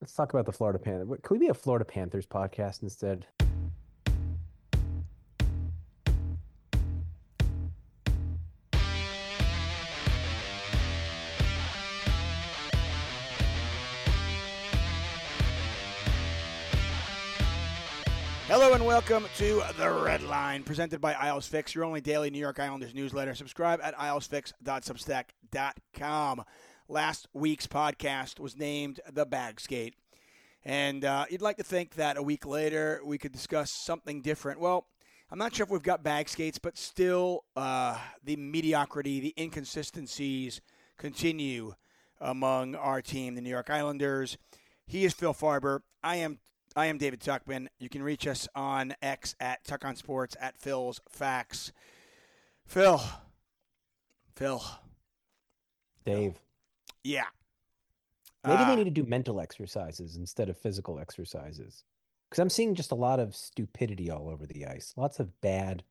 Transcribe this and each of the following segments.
Let's talk about the Florida Panthers. Can we be a Florida Panthers podcast instead? Hello and welcome to The Red Line, presented by Isles Fix, your only daily New York Islanders newsletter. Subscribe at islesfix.substack.com. Last week's podcast was named The Bag Skate. And uh, you'd like to think that a week later we could discuss something different. Well, I'm not sure if we've got bag skates, but still uh, the mediocrity, the inconsistencies continue among our team, the New York Islanders. He is Phil Farber. I am I am David Tuchman. You can reach us on X at Tuck on Sports at Phil's Facts. Phil. Phil. Dave. Yeah. Maybe Uh, they need to do mental exercises instead of physical exercises. Because I'm seeing just a lot of stupidity all over the ice, lots of bad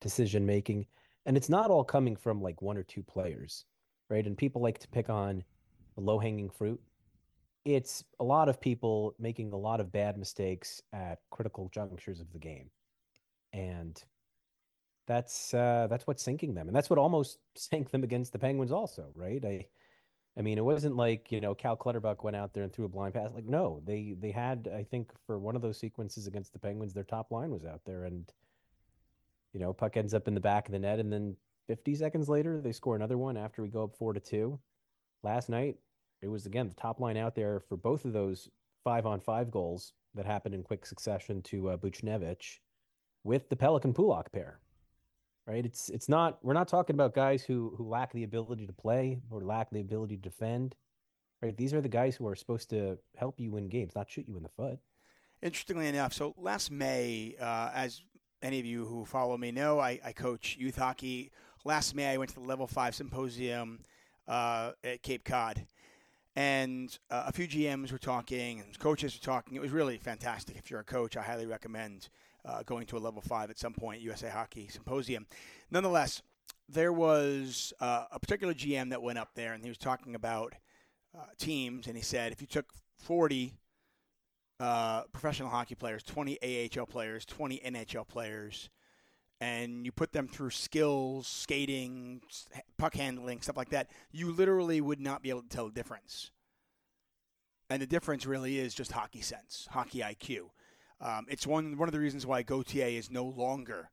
decision making. And it's not all coming from like one or two players, right? And people like to pick on the low hanging fruit. It's a lot of people making a lot of bad mistakes at critical junctures of the game. And that's uh, that's what's sinking them. And that's what almost sank them against the Penguins also, right? I I mean, it wasn't like, you know, Cal Clutterbuck went out there and threw a blind pass. Like, no, they they had, I think, for one of those sequences against the Penguins, their top line was out there, and you know, puck ends up in the back of the net, and then 50 seconds later, they score another one after we go up four to two. Last night, it was again the top line out there for both of those five on five goals that happened in quick succession to uh, Buchnevich with the Pelican Pulock pair right? It's it's not we're not talking about guys who who lack the ability to play or lack the ability to defend. Right? These are the guys who are supposed to help you win games, not shoot you in the foot. Interestingly enough, so last May, uh, as any of you who follow me know, I, I coach youth hockey. Last May, I went to the Level 5 Symposium uh, at Cape Cod. And uh, a few GMs were talking and coaches were talking. It was really fantastic. If you're a coach, I highly recommend uh, going to a Level 5 at some point, USA Hockey Symposium. Nonetheless, there was uh, a particular GM that went up there and he was talking about uh, teams. And he said, if you took 40 uh, professional hockey players, 20 AHL players, 20 NHL players, and you put them through skills, skating, puck handling, stuff like that, you literally would not be able to tell the difference. And the difference really is just hockey sense, hockey IQ. Um, it's one one of the reasons why Gauthier is no longer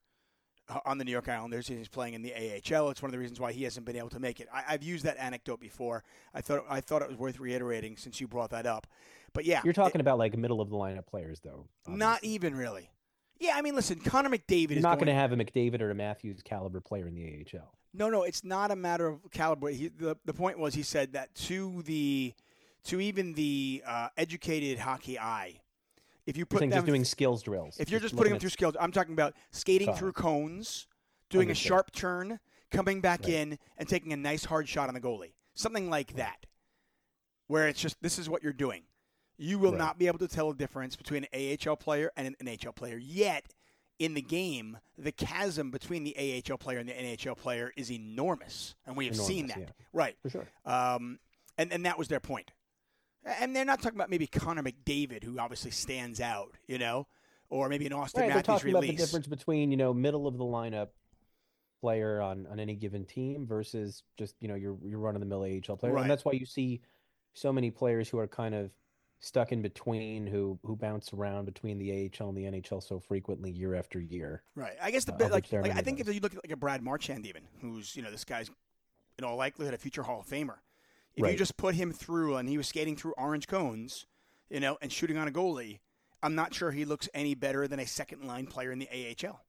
uh, on the New York Islanders. He's playing in the AHL. It's one of the reasons why he hasn't been able to make it. I, I've used that anecdote before. I thought I thought it was worth reiterating since you brought that up. But yeah, You're talking about like middle of the lineup players, though. not even really. Yeah, I mean, listen, Connor McDavid You're is not going going to have a McDavid or a Matthews caliber player in the AHL. No, no, it's not a matter of caliber. He, the the point was he said that to the to even the uh, educated hockey eye, if you You're put them just doing skills drills. if you're just putting them through skills, I'm talking about skating through cones, doing Understood. a sharp turn, coming back Right. in, and taking a nice hard shot on the goalie, something like that, where it's just this is what you're doing. You will Right. not be able to tell the difference between an AHL player and an NHL player. Yet, in the game, the chasm between the AHL player and the NHL player is enormous, and we have seen that. Yeah. Right. For sure. Um, and, and that was their point. And they're not talking about maybe Connor McDavid, who obviously stands out, you know, or maybe an Austin Right, they're Matthews talking about the difference between you know middle of the lineup player on on any given team versus just you know your your run of the mill AHL player, Right. and that's why you see so many players who are kind of stuck in between, who who bounce around between the AHL and the NHL so frequently year after year. Right. I guess the Uh, bit like, which there are like I think of if you look at like a Brad Marchand even, who's you know this guy's in all likelihood a future Hall of Famer. If you just put him through and he was skating through orange cones, you know, and shooting on a goalie, I'm not sure he looks any better than a second line player in the AHL.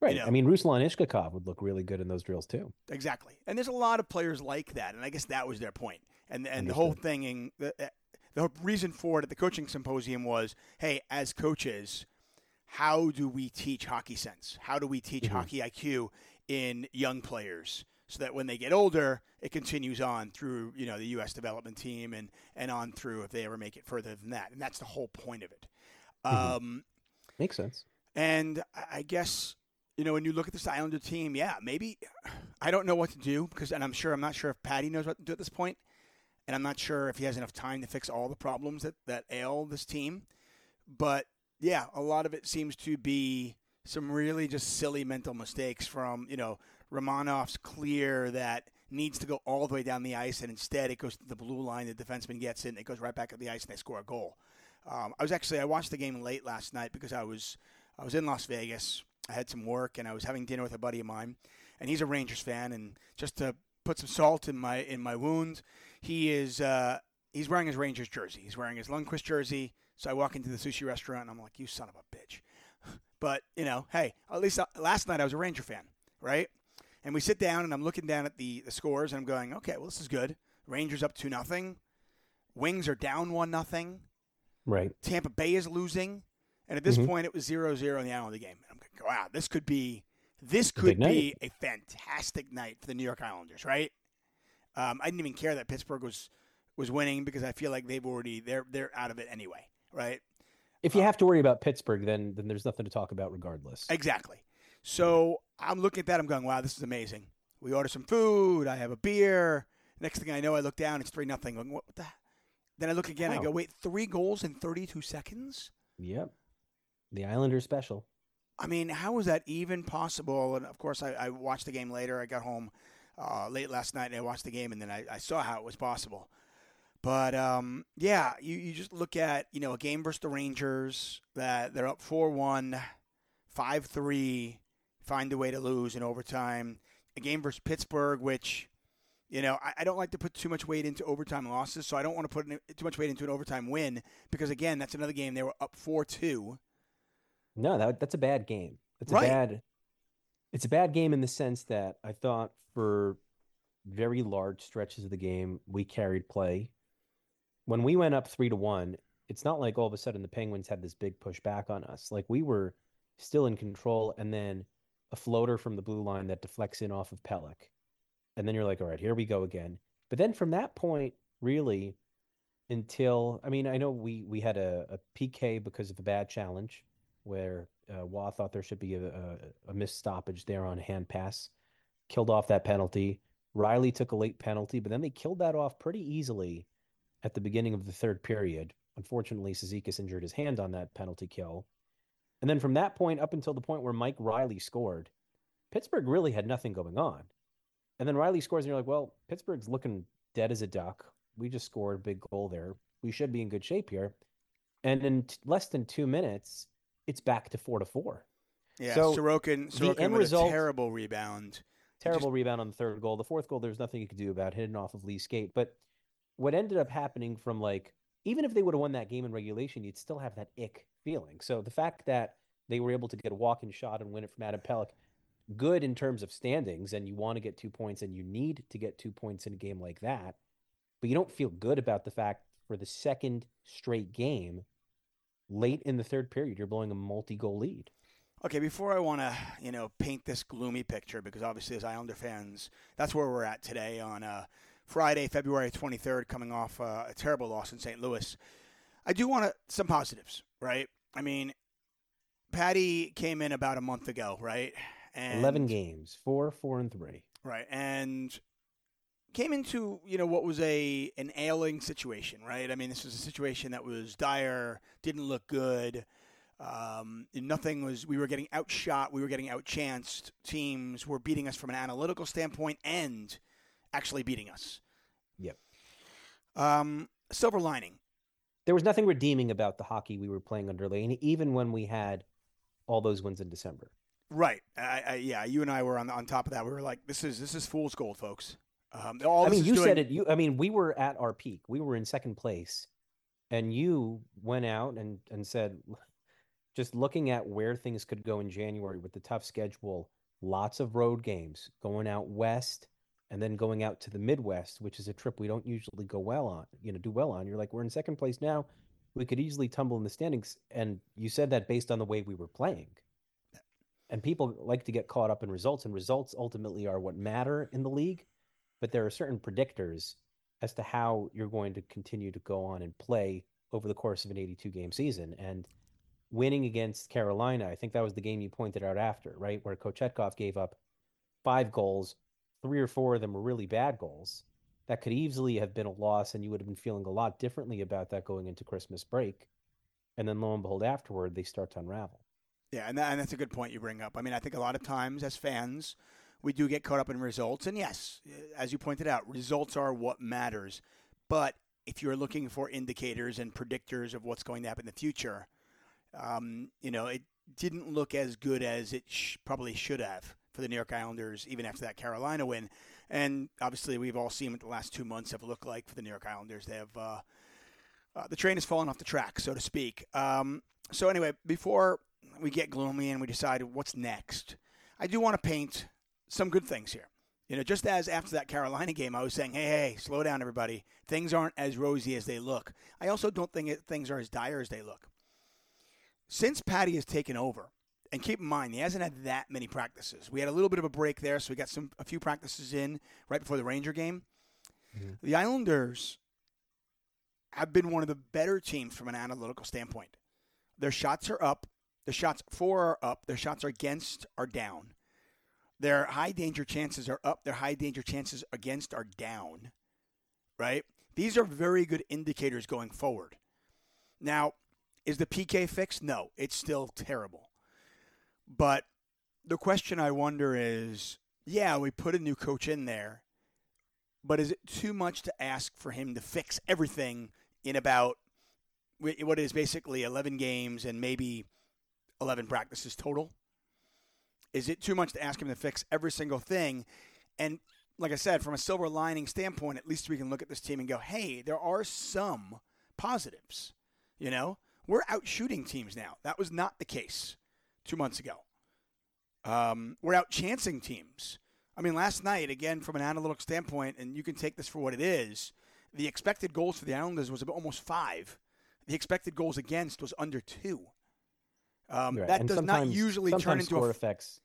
Right. know. I mean, Ruslan Iskhakov would look really good in those drills too. Exactly. And there's a lot of players like that, and I guess that was their point. And and the whole thing, in, the, uh, the reason for it at the coaching symposium was, hey, as coaches, how do we teach hockey sense? How do we teach mm-hmm. hockey IQ in young players so that when they get older, it continues on through you know the U.S. development team and and on through if they ever make it further than that. And that's the whole point of it. Um, Makes sense. and I I guess you know when you look at this Islander team, yeah, maybe I don't know what to do because, and I'm sure I'm not sure if Patty knows what to do at this point. and I'm not sure if he has enough time to fix all the problems that, that ail this team. But yeah, a lot of it seems to be some really just silly mental mistakes from, you know, Romanov's clear that needs to go all the way down the ice, and instead it goes to the blue line. The defenseman gets it, it goes right back up the ice, and they score a goal. Um, I was actually I watched the game late last night because I was I was in Las Vegas. I had some work, and I was having dinner with a buddy of mine, and he's a Rangers fan. And just to put some salt in my in my wound, he is uh, he's wearing his Rangers jersey. He's wearing his Lundqvist jersey. So I walk into the sushi restaurant, and I'm like, "You son of a bitch!" But you know, hey, at least uh, last night I was a Ranger fan, right? And we sit down, and I'm looking down at the, the scores, and I'm going, okay, well, this is good. Rangers up two nothing. Wings are down one nothing. Right. Tampa Bay is losing, and at this mm-hmm. point, it was 0-0 in the Islander game. I'm going, wow, this could be this could be a fantastic night for the New York Islanders, right? Um, I didn't even care that Pittsburgh was was winning because I feel like they've already they're they're out of it anyway, right? If you um, have to worry about Pittsburgh, then then there's nothing to talk about regardless. Exactly. So I'm looking at that. I'm going, wow, this is amazing. We order some food. I have a beer. Next thing I know, I look down. It's three nothing. What the? Then I look again. Wow. I go, wait, three goals in 32 seconds. Yep. The Islanders special. I mean, how is that even possible? And of course, I, I watched the game later. I got home uh, late last night and I watched the game, and then I, I saw how it was possible. But um, yeah, you, you just look at you know a game versus the Rangers that they're up four one, five three find a way to lose in overtime. A game versus Pittsburgh, which, you know, I, I don't like to put too much weight into overtime losses, so I don't want to put too much weight into an overtime win because, again, that's another game they were up 4 2. No, that, that's a bad game. It's right. a bad. It's a bad game in the sense that I thought for very large stretches of the game we carried play. When we went up three to one, it's not like all of a sudden the Penguins had this big push back on us. Like we were still in control, and then a floater from the blue line that deflects in off of Pelech. And then you're like, all right, here we go again. But then from that point, really, until I mean, I know we we had a, a PK because of a bad challenge where uh, Waugh thought there should be a, a, a missed stoppage there on hand pass, killed off that penalty. Reilly took a late penalty, but then they killed that off pretty easily at the beginning of the third period. Unfortunately, Cizikas injured his hand on that penalty kill. And then from that point up until the point where Mike Reilly scored, Pittsburgh really had nothing going on. And then Reilly scores, and you're like, well, Pittsburgh's looking dead as a duck. We just scored a big goal there. We should be in good shape here. And in t- less than two minutes, it's back to four to four. Yeah, so Sorokin, Sorokin the end result, a terrible rebound. Terrible just... rebound on the third goal. The fourth goal, there's nothing you could do about hitting off of Lee's skate. But what ended up happening from like, even if they would have won that game in regulation, you'd still have that ick feeling. So the fact that they were able to get a walk-in shot and win it from Adam Pelech, good in terms of standings, and you want to get two points, and you need to get two points in a game like that, but you don't feel good about the fact for the second straight game, late in the third period, you're blowing a multi-goal lead. Okay, before I want to, you know, paint this gloomy picture, because obviously as Islander fans, that's where we're at today on uh, Friday, February 23rd, coming off uh, a terrible loss in St. Louis. I do want to, some positives, right? I mean, Patty came in about a month ago, right? And, 11 games, four, four, and three. Right. And came into, you know, what was a an ailing situation, right? I mean, this was a situation that was dire, didn't look good. Um, nothing was, we were getting outshot, we were getting outchanced. Teams were beating us from an analytical standpoint and actually beating us. Um, silver lining. There was nothing redeeming about the hockey we were playing under Lane, even when we had all those wins in December. Right. I, I, yeah, you and I were on on top of that. We were like, this is this is fool's gold, folks. Um, I mean, you doing... said it. You, I mean, we were at our peak. We were in second place, and you went out and and said, just looking at where things could go in January with the tough schedule, lots of road games, going out west, and then going out to the Midwest, which is a trip we don't usually go well on. You know, do well on. You're like, we're in second place now we could easily tumble in the standings. And you said that based on the way we were playing. And people like to get caught up in results, and results ultimately are what matter in the league. But there are certain predictors as to how you're going to continue to go on and play over the course of an 82 game season. And winning against Carolina, I think that was the game you pointed out after, right? Where Kochetkov gave up five goals, three or four of them were really bad goals that could easily have been a loss, and you would have been feeling a lot differently about that going into Christmas break. And then lo and behold, afterward, they start to unravel. Yeah, and, that, and that's a good point you bring up. I mean, I think a lot of times as fans, we do get caught up in results. And yes, as you pointed out, results are what matters. But if you're looking for indicators and predictors of what's going to happen in the future, um, you know, it didn't look as good as it sh- probably should have for the New York Islanders, even after that Carolina win. And obviously, we've all seen what the last two months have looked like for the New York Islanders. They have uh, uh, the train has fallen off the track, so to speak. Um, so anyway, before we get gloomy and we decide what's next, I do want to paint some good things here. You know, just as after that Carolina game, I was saying, hey, hey, slow down, everybody. Things aren't as rosy as they look. I also don't think it, things are as dire as they look. Since Patty has taken over, and keep in mind, he hasn't had that many practices. We had a little bit of a break there, so we got some a few practices in right before the Ranger game. Mm-hmm. The Islanders have been one of the better teams from an analytical standpoint. Their shots are up. The shots for are up. Their shots are against are down. Their high danger chances are up. Their high danger chances against are down. Right? These are very good indicators going forward. Now, is the PK fixed? No, it's still terrible. But the question I wonder is yeah, we put a new coach in there, but is it too much to ask for him to fix everything in about what is basically 11 games and maybe 11 practices total? Is it too much to ask him to fix every single thing? And like I said, from a silver lining standpoint, at least we can look at this team and go, hey, there are some positives. You know, we're out shooting teams now. That was not the case two months ago. Um, we're out chancing teams. I mean, last night, again, from an analytical standpoint, and you can take this for what it is, the expected goals for the Islanders was almost five. The expected goals against was under two. Um, right. That and does not usually turn into score a f- effects.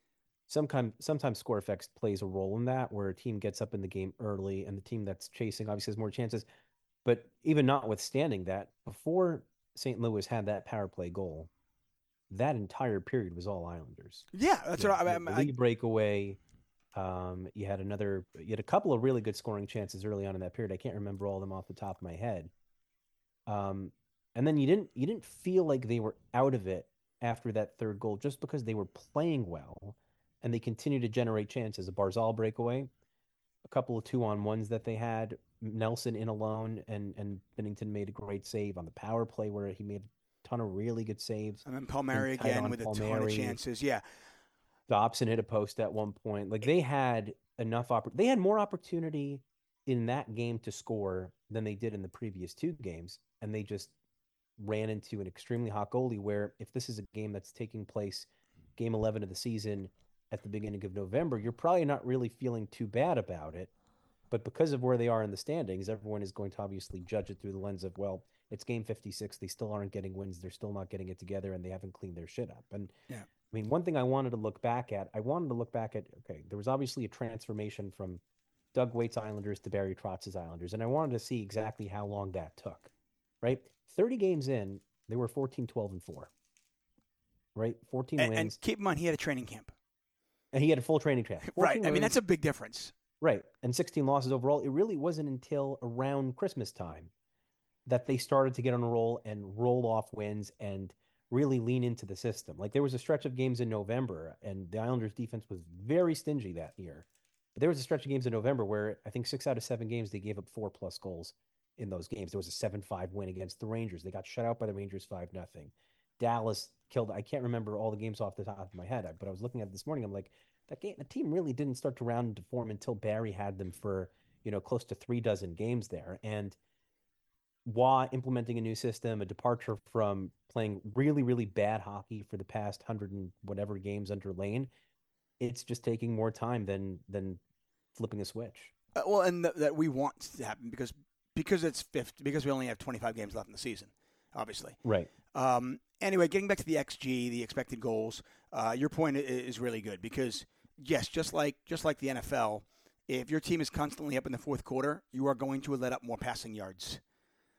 Sometimes, sometimes score effects plays a role in that, where a team gets up in the game early, and the team that's chasing obviously has more chances. But even notwithstanding that, before St. Louis had that power play goal, that entire period was all Islanders. Yeah, that's what I, mean. lead breakaway. Um, you had another. You had a couple of really good scoring chances early on in that period. I can't remember all of them off the top of my head. Um, and then you didn't. You didn't feel like they were out of it after that third goal, just because they were playing well, and they continued to generate chances. A Barzal breakaway, a couple of two on ones that they had. Nelson in alone, and and Binnington made a great save on the power play where he made ton of really good saves. And then Palmieri again with Palmieri. a ton of chances. Yeah. Dobson hit a post at one point. Like they had enough oppor- they had more opportunity in that game to score than they did in the previous two games. And they just ran into an extremely hot goalie where if this is a game that's taking place game 11 of the season at the beginning of November, you're probably not really feeling too bad about it. But because of where they are in the standings, everyone is going to obviously judge it through the lens of, well, it's game 56. They still aren't getting wins. They're still not getting it together, and they haven't cleaned their shit up. And yeah. I mean, one thing I wanted to look back at, I wanted to look back at, okay, there was obviously a transformation from Doug Weight's Islanders to Barry Trotz's Islanders, and I wanted to see exactly how long that took, right? 30 games in, they were 14, 12, and 4, right? 14 and, wins. And keep in mind, he had a training camp. And he had a full training camp. Right. Wins, I mean, that's a big difference. Right. And 16 losses overall. It really wasn't until around Christmas time that they started to get on a roll and roll off wins and really lean into the system. Like there was a stretch of games in November, and the Islanders' defense was very stingy that year. But there was a stretch of games in November where I think six out of seven games they gave up four plus goals in those games. There was a seven-five win against the Rangers. They got shut out by the Rangers five nothing. Dallas killed. I can't remember all the games off the top of my head, but I was looking at this morning. I'm like, that game, the team really didn't start to round into form until Barry had them for you know close to three dozen games there, and while implementing a new system, a departure from playing really, really bad hockey for the past hundred and whatever games under Lane, it's just taking more time than than flipping a switch. Uh, well, and th- that we want to happen because because it's fifth because we only have 25 games left in the season, obviously. Right. Um, anyway, getting back to the xG, the expected goals, uh, your point is really good because yes, just like just like the NFL, if your team is constantly up in the fourth quarter, you are going to let up more passing yards.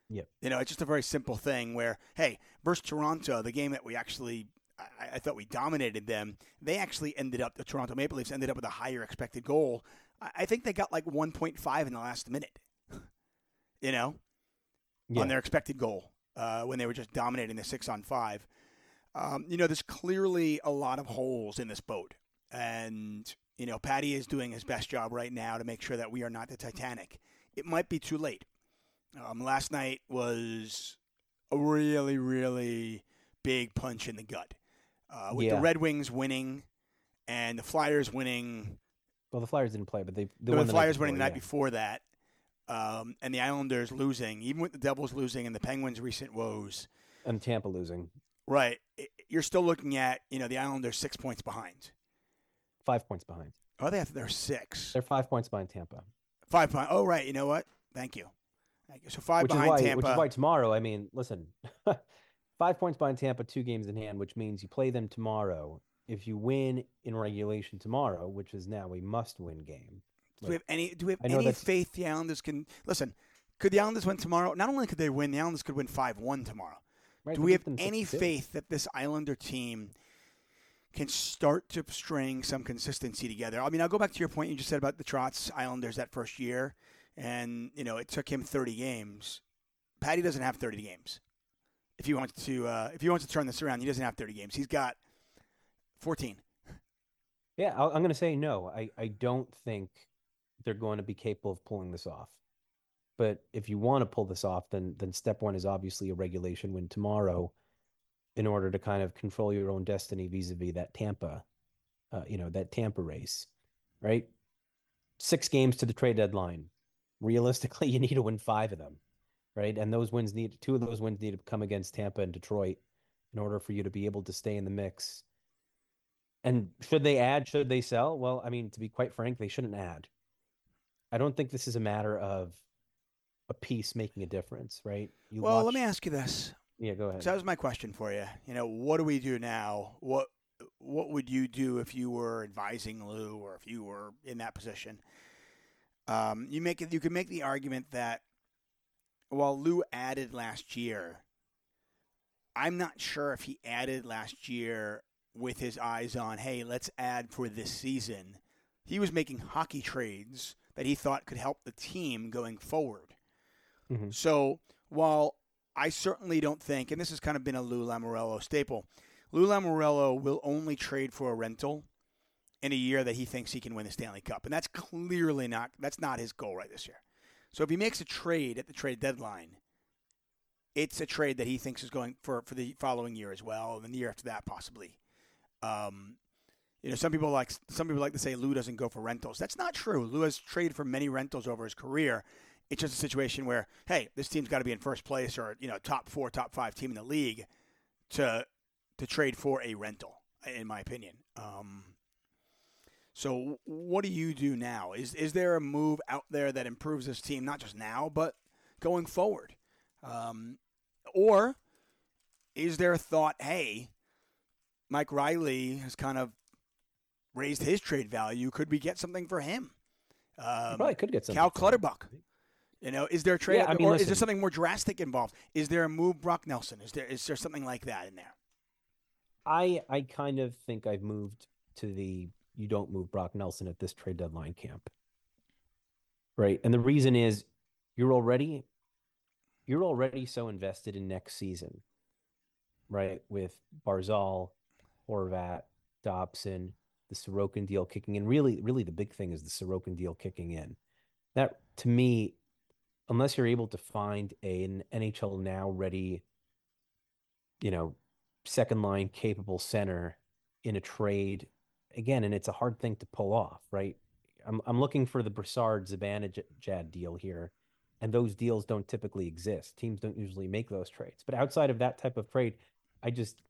Yep. You know, it's just a very simple thing where, hey, versus Toronto, the game that we actually, I, I, thought we dominated them, they actually ended up, the Toronto Maple Leafs ended up with a higher expected goal. I, I think they got like 1.5 in the last minute. you know, Yeah. on their expected goal uh, when they were just dominating the six on five. Um, you know, there's clearly a lot of holes in this boat. And, you know, Patty is doing his best job right now to make sure that we are not the Titanic. It might be too late. Um, last night was a really, really big punch in the gut. Uh, with the Red Wings winning and the Flyers winning well, the Flyers didn't play, but they they the, won the Flyers winning the night before that, um, and the Islanders losing, even with the Devils losing and the Penguins' recent woes, and Tampa losing right? You're still looking at you know the Islanders six points behind. Five points behind. Oh, they have they're six, They're five points behind Tampa, five point. Oh, right. You know what? Thank you. Thank you. So five which is behind why Tampa. which is why tomorrow. I mean, listen, five points behind Tampa, two games in hand, which means you play them tomorrow. If you win in regulation tomorrow, which is now a must-win game, do we have any? Do we have any faith the Islanders can listen? Could the Islanders win tomorrow? Not only could they win, the Islanders could win five one tomorrow. right? Do we have any 6-2. faith that this Islander team can start to string some consistency together? I mean, I'll go back to your point you just said about the Trotz Islanders that first year, and you know it took him 30 games. Patty doesn't have 30 games. If he wants to, uh, if he wants to turn this around, he doesn't have 30 games. He's got 14. Yeah, I'm going to say no. I, I don't think they're going to be capable of pulling this off. But if you want to pull this off, then then step one is obviously a regulation win tomorrow, in order to kind of control your own destiny vis-a-vis that Tampa, uh, you know, that Tampa race, right? Six games to the trade deadline. Realistically, you need to win five of them, right? And those wins need two of those wins need to come against Tampa and Detroit in order for you to be able to stay in the mix. And should they add? Should they sell? Well, I mean, to be quite frank, they shouldn't add. I don't think this is a matter of a piece making a difference, right? You Well, let me ask you this. Yeah, go ahead. So that was my question for you. You know, what do we do now? What what would you do if you were advising Lou or if you were in that position? Um, you make it. You can make the argument that while Lou added last year, I'm not sure if he added last year with his eyes on, hey, let's add for this season. He was making hockey trades that he thought could help the team going forward. Mhm. So while I certainly don't think, and this has kind of been a Lou Lamoriello staple, Lou Lamoriello will only trade for a rental in a year that he thinks he can win the Stanley Cup, and that's clearly not that's not his goal right this year. So if he makes a trade at the trade deadline, it's a trade that he thinks is going for for the following year as well, and the year after that possibly. Um, you know, some people like some people like to say Lou doesn't go for rentals. That's not true. Lou has traded for many rentals over his career. It's just a situation where, hey, this team's got to be in first place or you know top four, top five team in the league to to trade for a rental, in my opinion. Um, so, what do you do now? Is is there a move out there that improves this team, not just now, but going forward? Um, or is there a thought, hey, Mike Reilly has kind of raised his trade value. Could we get something for him? You Um, probably could get something. Cal. Clutterbuck. You know, is there a trade, Yeah, I mean, or is there something more drastic involved? Is there a move, Brock Nelson? Is there is there something like that in there? I I kind of think I've moved to the you don't move Brock Nelson at this trade deadline camp. Right. And the reason is you're already you're already so invested in next season. Right? With Barzal, Horvat, Dobson, the Sorokin deal kicking in. Really, really the big thing is the Sorokin deal kicking in. That to me, unless you're able to find an NHL now ready, you know, second line capable center in a trade again, and it's a hard thing to pull off, right? I'm I'm looking for the Brassard Zibanejad deal here, and those deals don't typically exist. Teams don't usually make those trades. But outside of that type of trade, I just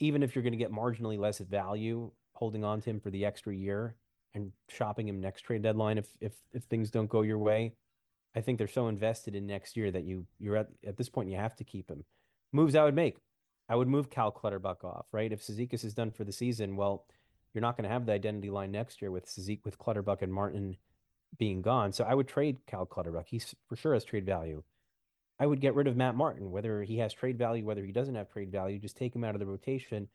even if you're going to get marginally less value holding on to him for the extra year and shopping him next trade deadline if if if things don't go your way, I think they're so invested in next year that you you're at at this point you have to keep him. Moves I would make. I would move Cal Clutterbuck off, right? If Cizikas is done for the season, well, you're not going to have the identity line next year with Sezik, with Clutterbuck and Martin being gone. So I would trade Cal Clutterbuck. He's for sure has trade value. I would get rid of Matt Martin, whether he has trade value, whether he doesn't have trade value. Just take him out of the rotation.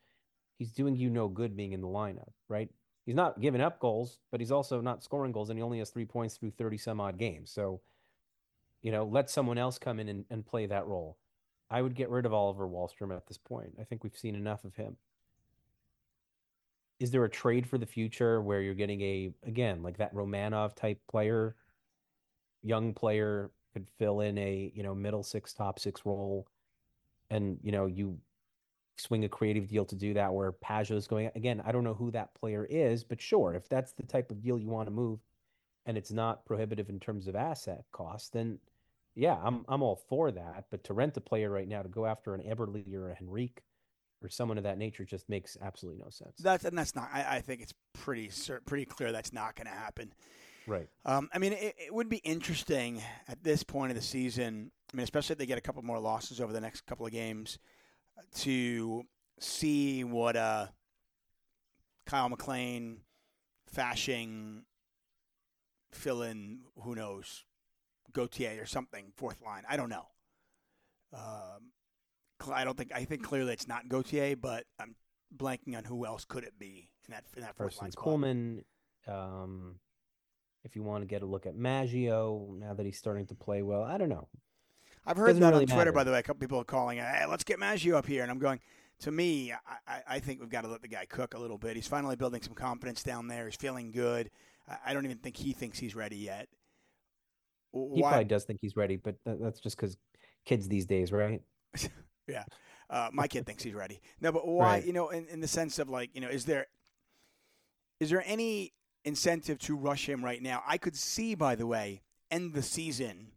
He's doing you no good being in the lineup, right? He's not giving up goals, but he's also not scoring goals, and he only has three points through thirty some odd games. So You know, let someone else come in and, and play that role. I would get rid of Oliver Wahlstrom at this point. I think we've seen enough of him. Is there a trade for the future where you're getting a again like that Romanov type player, young player could fill in a you know middle six top six role, and you know you swing a creative deal to do that where is going again. I don't know who that player is, but sure, if that's the type of deal you want to move, and it's not prohibitive in terms of asset cost, then yeah, I'm I'm all for that. But to rent a player right now to go after an Eberle or a Henrique or someone of that nature just makes absolutely no sense. That's and that's not. I, I think it's pretty pretty clear that's not going to happen. Right. Um, I mean, it, it, would be interesting at this point of the season. I mean, especially if they get a couple more losses over the next couple of games, to see what uh, Kyle MacLean, Fasching, fill in. Who knows? Gauthier or something, fourth line. I don't know. Um, I don't think I think clearly it's not Gauthier, but I'm blanking on who else could it be in that in that fourth line. Coleman. Um, if you want to get a look at Maggio now that he's starting to play well, I don't know. I've heard Doesn't that really on Twitter, matter. by the way. A couple people are calling, "Hey, let's get Maggio up here," and I'm going. To me, I, I think we've got to let the guy cook a little bit. He's finally building some confidence down there. He's feeling good. I don't even think he thinks he's ready yet. He probably does think he's ready, but that's just because kids these days, right? yeah. Uh, my kid thinks he's ready. No, but why? Right. You know, in, in the sense of like, you know, is there is there any incentive to rush him right now? I could see, by the way, end the season.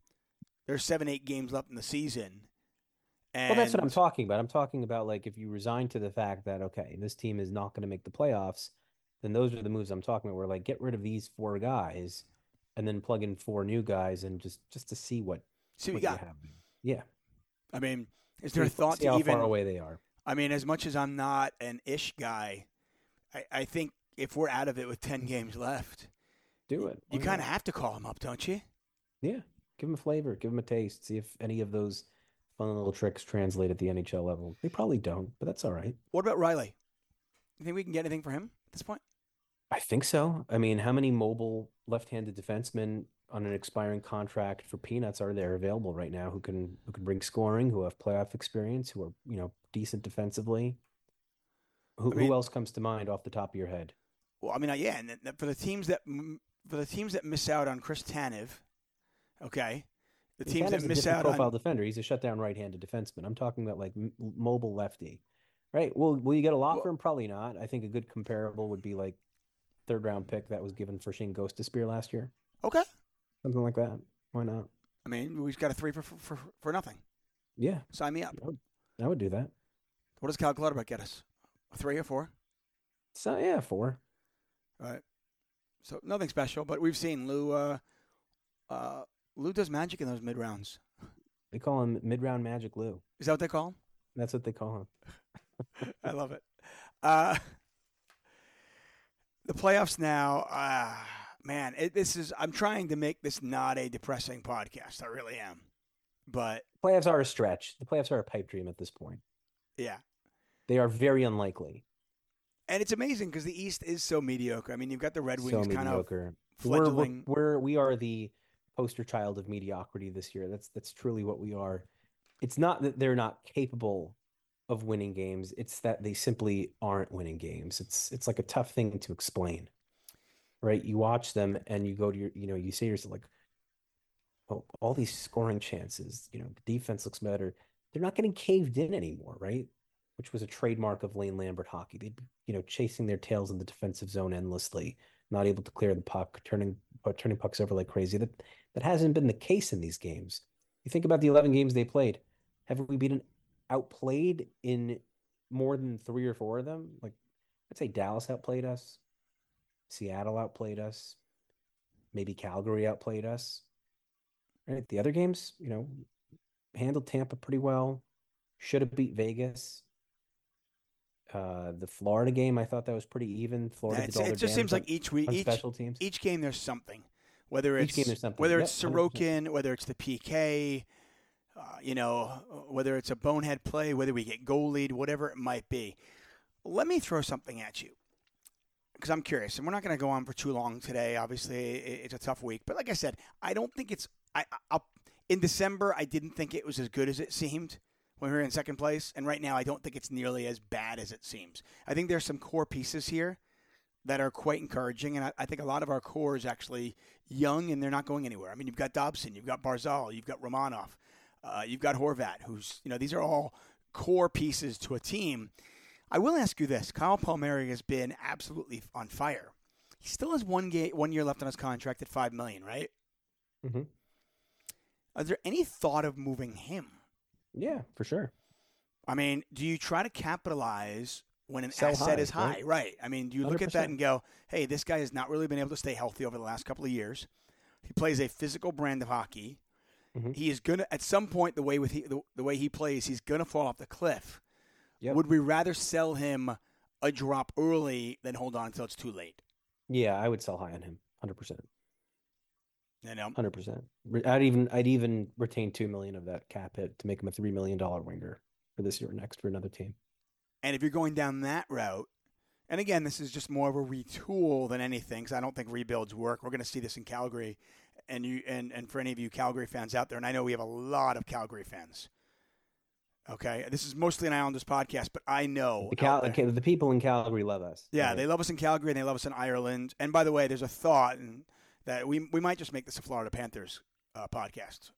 There's seven, eight games left in the season. And well, that's what I'm talking about. I'm talking about like if you resign to the fact that okay, this team is not going to make the playoffs, then those are the moves I'm talking about. Where like get rid of these four guys and then plug in four new guys and just just to see what see what, what you got. Have. Yeah, I mean, is there a thought see to how even far away they are? I mean, as much as I'm not an ish guy, I, I think if we're out of it with ten games left, do it. You, oh, you kind of have to call them up, don't you? Yeah, give them a flavor, give them a taste, see if any of those fun little tricks translate at the NHL level. They probably don't, but that's all right. What about Reilly? You think we can get anything for him at this point? I think so. I mean, how many mobile left-handed defensemen on an expiring contract for peanuts are there available right now who can who can bring scoring, who have playoff experience, who are you know decent defensively? Who, I mean, who else comes to mind off the top of your head? Well, I mean, yeah, and for the teams that for the teams that miss out on Chris Tanev, okay, the teams that miss out profile on defender, he's a shutdown right-handed defenseman. I'm talking about like m- mobile lefty, right? Well, will you get a lot well, for him? Probably not. I think a good comparable would be like third round pick that was given for Shayne Gostisbehere last year. Okay. Something like that. Why not? I mean, we've got a three for for, for nothing. Yeah. Sign me up. I would, I would do that. What does Cal Clutterbuck get us? A three or four? So yeah, four. All right. So nothing special, but we've seen Lou. Uh, uh, Lou does magic in those mid rounds. They call him mid round magic Lou. Is that what they call him? That's what they call him. I love it. Uh, the playoffs now, uh, man, it, this is. I'm trying to make this not a depressing podcast. I really am, but playoffs are a stretch. The playoffs are a pipe dream at this point. Yeah, they are very unlikely. And it's amazing because the East is so mediocre. I mean, you've got the Red Wings so kind mediocre. of fledgling. We're, we're, we are the poster child of mediocrity this year. That's that's truly what we are. It's not that they're not capable of winning games. It's that they simply aren't winning games. It's it's like a tough thing to explain. Right? You watch them and you go to your, you know, you say yourself like, oh, all these scoring chances, you know, defense looks better. They're not getting caved in anymore, right? Which was a trademark of Lane Lambert hockey. They'd you know, chasing their tails in the defensive zone endlessly, not able to clear the puck, turning uh, turning pucks over like crazy. That that hasn't been the case in these games. You think about the 11 games they played. Have we beaten outplayed in more than three or four of them. Like I'd say Dallas outplayed us, Seattle outplayed us, maybe Calgary outplayed us. Right, the other games, you know, handled Tampa pretty well. Should have beat Vegas. Uh, the Florida game, I thought that was pretty even. Florida, yeah, it just seems like each week, each special teams, each game there's something. Whether it's whether yep, it's Sorokin, 100%. whether it's the PK, uh, you know, whether it's a bonehead play, whether we get goal lead, whatever it might be. Let me throw something at you because I'm curious, and we're not going to go on for too long today. Obviously, it's a tough week, but like I said, I don't think it's. I, I'll, in December, I didn't think it was as good as it seemed when we were in second place, and right now, I don't think it's nearly as bad as it seems. I think there's some core pieces here that are quite encouraging, and I, I think a lot of our core is actually young and they're not going anywhere. I mean, you've got Dobson, you've got Barzal, you've got Romanov, uh, you've got Horvat, who's you know these are all core pieces to a team. I will ask you this: Kyle Palmieri has been absolutely on fire. He still has one game, one year left on his contract at five million, right? Mm-hmm. Is there any thought of moving him? Yeah, for sure. I mean, do you try to capitalize when an Sell asset high, is high? right? Right. I mean, do you look at that and go, "Hey, this guy has not really been able to stay healthy over the last couple of years. He plays a physical brand of hockey. Mhm. He is gonna at some point the way with he, the, the way he plays, he's gonna fall off the cliff. Yep. Would we rather sell him a drop early than hold on until it's too late? Yeah, I would sell high on him, hundred percent, You know, hundred percent. I'd even I'd even retain two million of that cap hit to make him a three million dollar winger for this year or next for another team. And if you're going down that route, and again, this is just more of a retool than anything, because I don't think rebuilds work. We're going to see this in Calgary, and you and and for any of you Calgary fans out there, and I know we have a lot of Calgary fans. Okay, this is mostly an Islanders podcast, but I know The, Cal- okay, the people in Calgary love us. yeah, right? they love us in Calgary and they love us in Ireland. And by the way, there's a thought and that we we might just make this a Florida Panthers uh, podcast.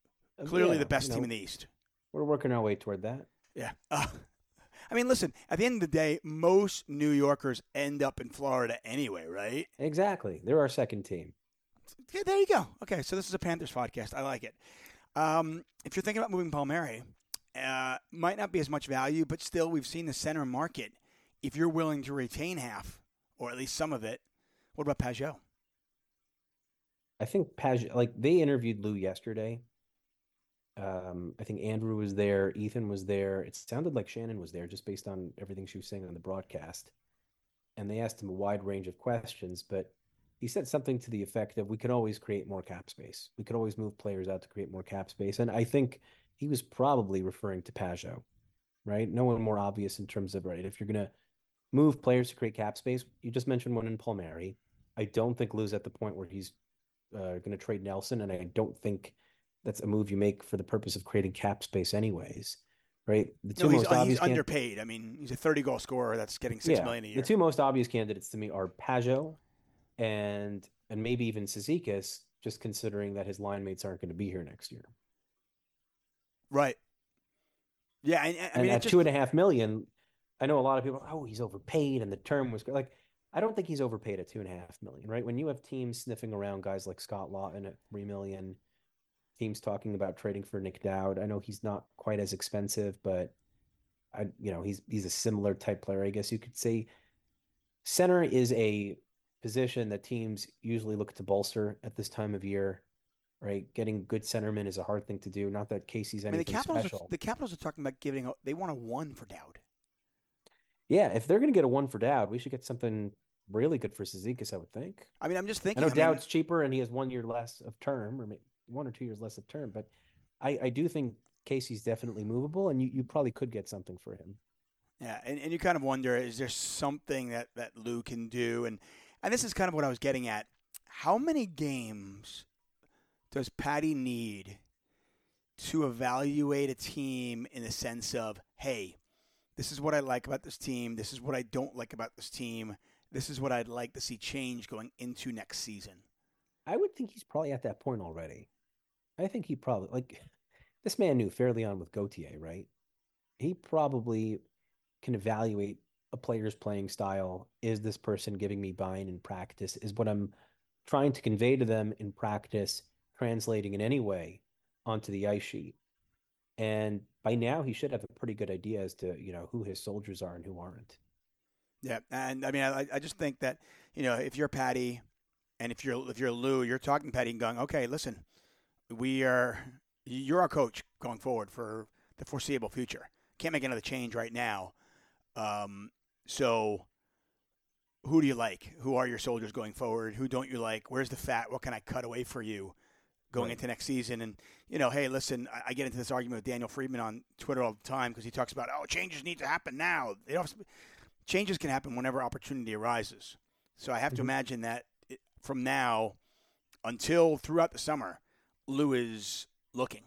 Clearly, Yeah, the best you team know, in the East. We're working our way toward that. Yeah. Uh, I mean, listen. At the end of the day, most New Yorkers end up in Florida anyway, right? Exactly. They're our second team. Yeah, there you go. Okay, so this is a Panthers podcast. I like it. Um, if you're thinking about moving Palmieri, uh, might not be as much value, but still, we've seen the center market. If you're willing to retain half, or at least some of it, what about Pageau? I think Paj like they interviewed Lou yesterday. Um, I think Andrew was there, Ethan was there. It sounded like Shannon was there just based on everything she was saying on the broadcast. And they asked him a wide range of questions, but he said something to the effect of we can always create more cap space. We could always move players out to create more cap space. And I think he was probably referring to Pageau, right? No one more obvious in terms of right. If you're gonna move players to create cap space, you just mentioned one in Palmieri. I don't think Lou's at the point where he's uh, going to trade Nelson, and I don't think that's a move you make for the purpose of creating cap space, anyways. Right? The two No, he's, most he's obvious can- underpaid. I mean, he's a 30 goal scorer that's getting six million a year. the two most obvious candidates to me are Pageau and and maybe even Cizikas, just considering that his line mates aren't going to be here next year. Right. Yeah, and, I And mean, at just, two and a half million, I know a lot of people. Oh, he's overpaid, and the term was like. I don't think he's overpaid at two and a half million, right? When you have teams sniffing around guys like Scott Laughton at three million, teams talking about trading for Nic Dowd. I know he's not quite as expensive, but I, you know, he's he's a similar type player, I guess you could say. Center is a position that teams usually look to bolster at this time of year, right? Getting good centerman is a hard thing to do. Not that Casey's I mean, the anything Capitals, are, special. the Capitals are talking about giving. A, they want a one for Dowd. Yeah, if they're going to get a one for Dowd, we should get something really good for Cizikas, I would think. I mean, I'm just I thinking. know I mean, Dowd's cheaper and he has one year less of term, or one or two years less of term, but I, I do think Casey's definitely movable, and you, you probably could get something for him. Yeah, and, and you kind of wonder is there something that, that Lou can do? And and this is kind of what I was getting at. How many games does Patty need to evaluate a team in the sense of, hey, this is what I like about this team, this is what I don't like about this team, this is what I'd like to see change going into next season? I would think he's probably at that point already. I think he probably like this man knew fairly on with Gauthier, right? He probably can evaluate a player's playing style. Is this person giving me buy-in in practice? Is what I'm trying to convey to them in practice translating in any way onto the ice sheet? And by now he should have a pretty good idea as to, you know, who his soldiers are and who aren't. Yeah, and I mean, I, I just think that you know, if you're Patty, and if you're if you're Lou, you're talking Patty and going, okay, listen, we are you're our coach going forward for the foreseeable future. Can't make another change right now. Um, so, who do you like? Who are your soldiers going forward? Who don't you like? Where's the fat? What can I cut away for you going Right. into next season? And you know, hey, listen, I, I get into this argument with Daniel Friedman on Twitter all the time because he talks about, oh, changes need to happen now. They don't, changes can happen whenever opportunity arises. So I have to Mhm. imagine that from now until throughout the summer, Lou is looking.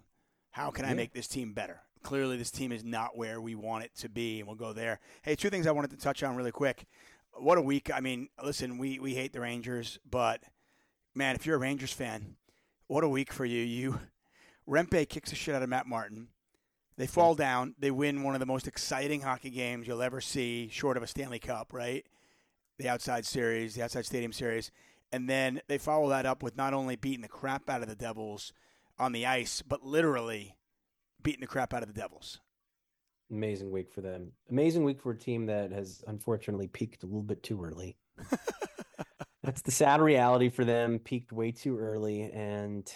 How can I make this team better? Clearly, this team is not where we want it to be, and we'll go there. Hey, two things I wanted to touch on really quick. What a week! I mean, listen, we we hate the Rangers, but man, if you're a Rangers fan, what a week for you. You Rempe kicks the shit out of Matt Martin. They fall down. They win one of the most exciting hockey games you'll ever see, short of a Stanley Cup, right? The outside series, the outside stadium series. And then they follow that up with not only beating the crap out of the Devils on the ice, but literally beating the crap out of the Devils. Amazing week for them. Amazing week for a team that has unfortunately peaked a little bit too early. That's the sad reality for them. Peaked way too early, and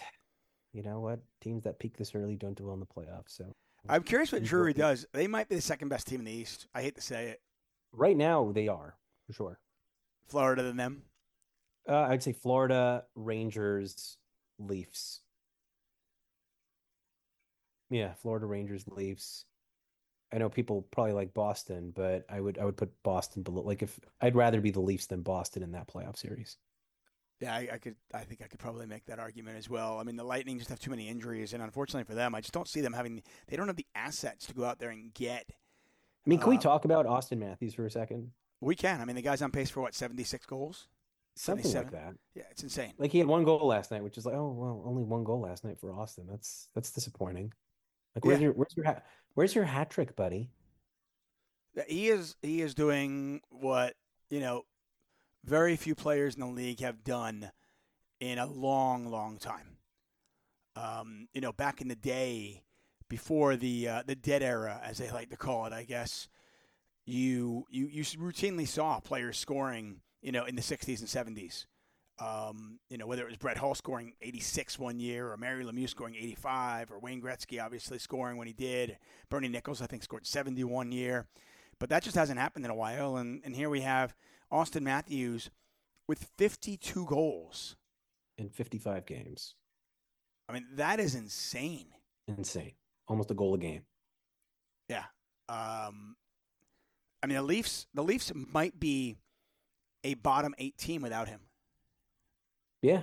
you know what? Teams that peak this early don't do well in the playoffs. So I'm curious what Drury does. They might be the second best team in the East. I hate to say it. right now they are for sure. Florida than them. Uh, I'd say Florida, Rangers, Leafs. Yeah, Florida Rangers, Leafs. I know people probably like Boston, but I would I would put Boston below. Like if I'd rather be the Leafs than Boston in that playoff series. Yeah, I, I could. I think I could probably make that argument as well. I mean, the Lightning just have too many injuries, and unfortunately for them, I just don't see them having. They don't have the assets to go out there and get. I mean, can we Uh, talk about Auston Matthews for a second? We can. I mean, the guy's on pace for what, 76 goals? Something like that. Yeah, it's insane. Like he had one goal last night, which is like, oh well, only one goal last night for Auston. That's that's disappointing. Like, where's Yeah. your where's your hat where's your hat trick, buddy? He is. He is doing what you know. Very few players in the league have done in a long, long time. Um, you know, back in the day, before the uh, the dead era, as they like to call it, I guess, you you you routinely saw players scoring, you know, in the '60s and '70s. Um, you know, whether it was Brett Hull scoring 86 one year, or Mario Lemieux scoring 85, or Wayne Gretzky obviously scoring when he did. Bernie Nicholls, I think, scored 71 year. But that just hasn't happened in a while. And, and here we have Auston Matthews with 52 goals. In 55 games. I mean, that is insane. Insane. Almost a goal a game. Yeah. Um, I mean, the Leafs. The Leafs might be a bottom eight team without him. Yeah.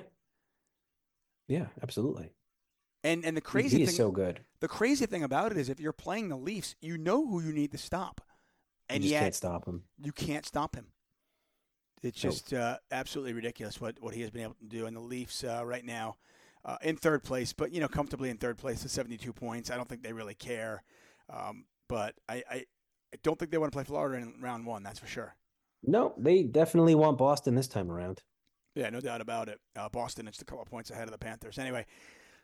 Yeah, absolutely. And and the crazy he thing, is so good. the crazy thing about it is, if you're playing the Leafs, you know who you need to stop, and you just yet can't stop him. you can't stop him. It's Nope. just uh, absolutely ridiculous what, what he has been able to do. And the Leafs uh, right now uh, in third place, but you know comfortably in third place with 72 points. I don't think they really care, um, but I, I I don't think they want to play Florida in round one. That's for sure. No, they definitely want Boston this time around. Yeah, no doubt about it. Uh, Boston is a couple of points ahead of the Panthers. Anyway,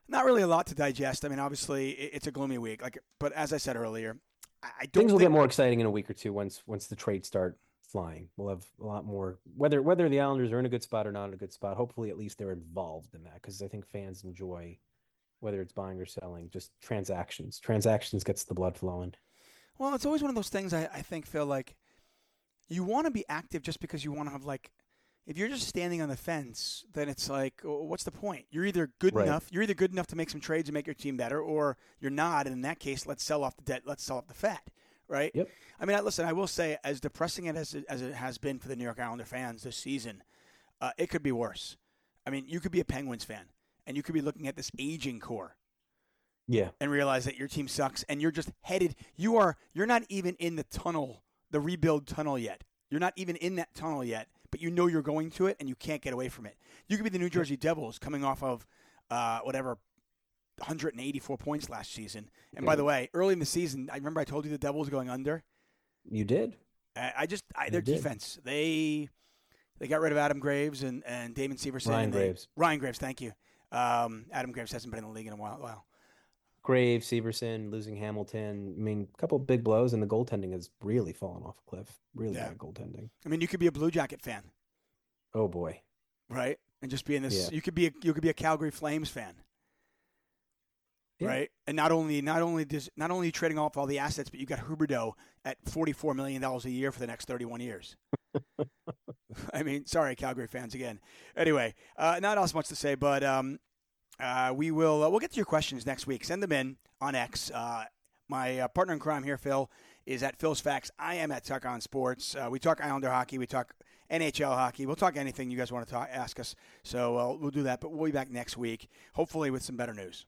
not really a lot to digest. I mean, obviously it's a gloomy week. Like, but as I said earlier, I, don't Things will think, get more exciting in a week or two once once the trades start flying. We'll have a lot more whether whether the Islanders are in a good spot or not in a good spot. Hopefully, at least they're involved in that because I think fans enjoy whether it's buying or selling, just transactions. Transactions gets the blood flowing. Well, it's always one of those things. I, I think Phil like you want to be active just because you want to have like. If you're just standing on the fence, then it's like, what's the point? You're either good Right. enough, you're either good enough to make some trades and make your team better, or you're not. And in that case, let's sell off the debt. Let's sell off the fat, right? Yep. I mean, I- listen, I will say, as depressing it as it, as it has been for the New York Islander fans this season, uh, it could be worse. I mean, you could be a Penguins fan, and you could be looking at this aging core Yeah, and realize that your team sucks, and you're just headed. You are. You're not even in the tunnel, the rebuild tunnel yet. You're not even in that tunnel yet, but you know you're going to it, and you can't get away from it. You could be the New Jersey Devils coming off of uh, whatever 184 points last season. And by the way, early in the season, I remember I told you the Devils going under. you did. I I just I, their did. defense. They they got rid of Adam Graves and and Damon Severson. Ryan and they- Graves. Ryan Graves, thank you. Um, Adam Graves hasn't been in the league in a while. while. Graves, Severson, losing Hamilton. I mean, a couple big blows, and the goaltending has really fallen off a cliff. Really Yeah. bad goaltending. I mean, you could be a Blue Jacket fan, Oh boy. right? And just be in this. Yeah. You could be a, you could be a Calgary Flames fan, Yeah. right? And not only not only does not only trading off all the assets, but you got Huberdeau at forty four million dollars a year for the next thirty one years. I mean, sorry, Calgary fans again. Anyway, uh, not else much to say, but um, uh, we will uh, we'll get to your questions next week. Send them in on X. Uh, my uh, partner in crime here, Phil, is at Phil's Facts. I am at Tuck on Sports. Uh, we talk Islander hockey. We talk NHL hockey. We'll talk anything you guys want to talk, ask us. So uh, we'll do that. But we'll be back next week, hopefully with some better news.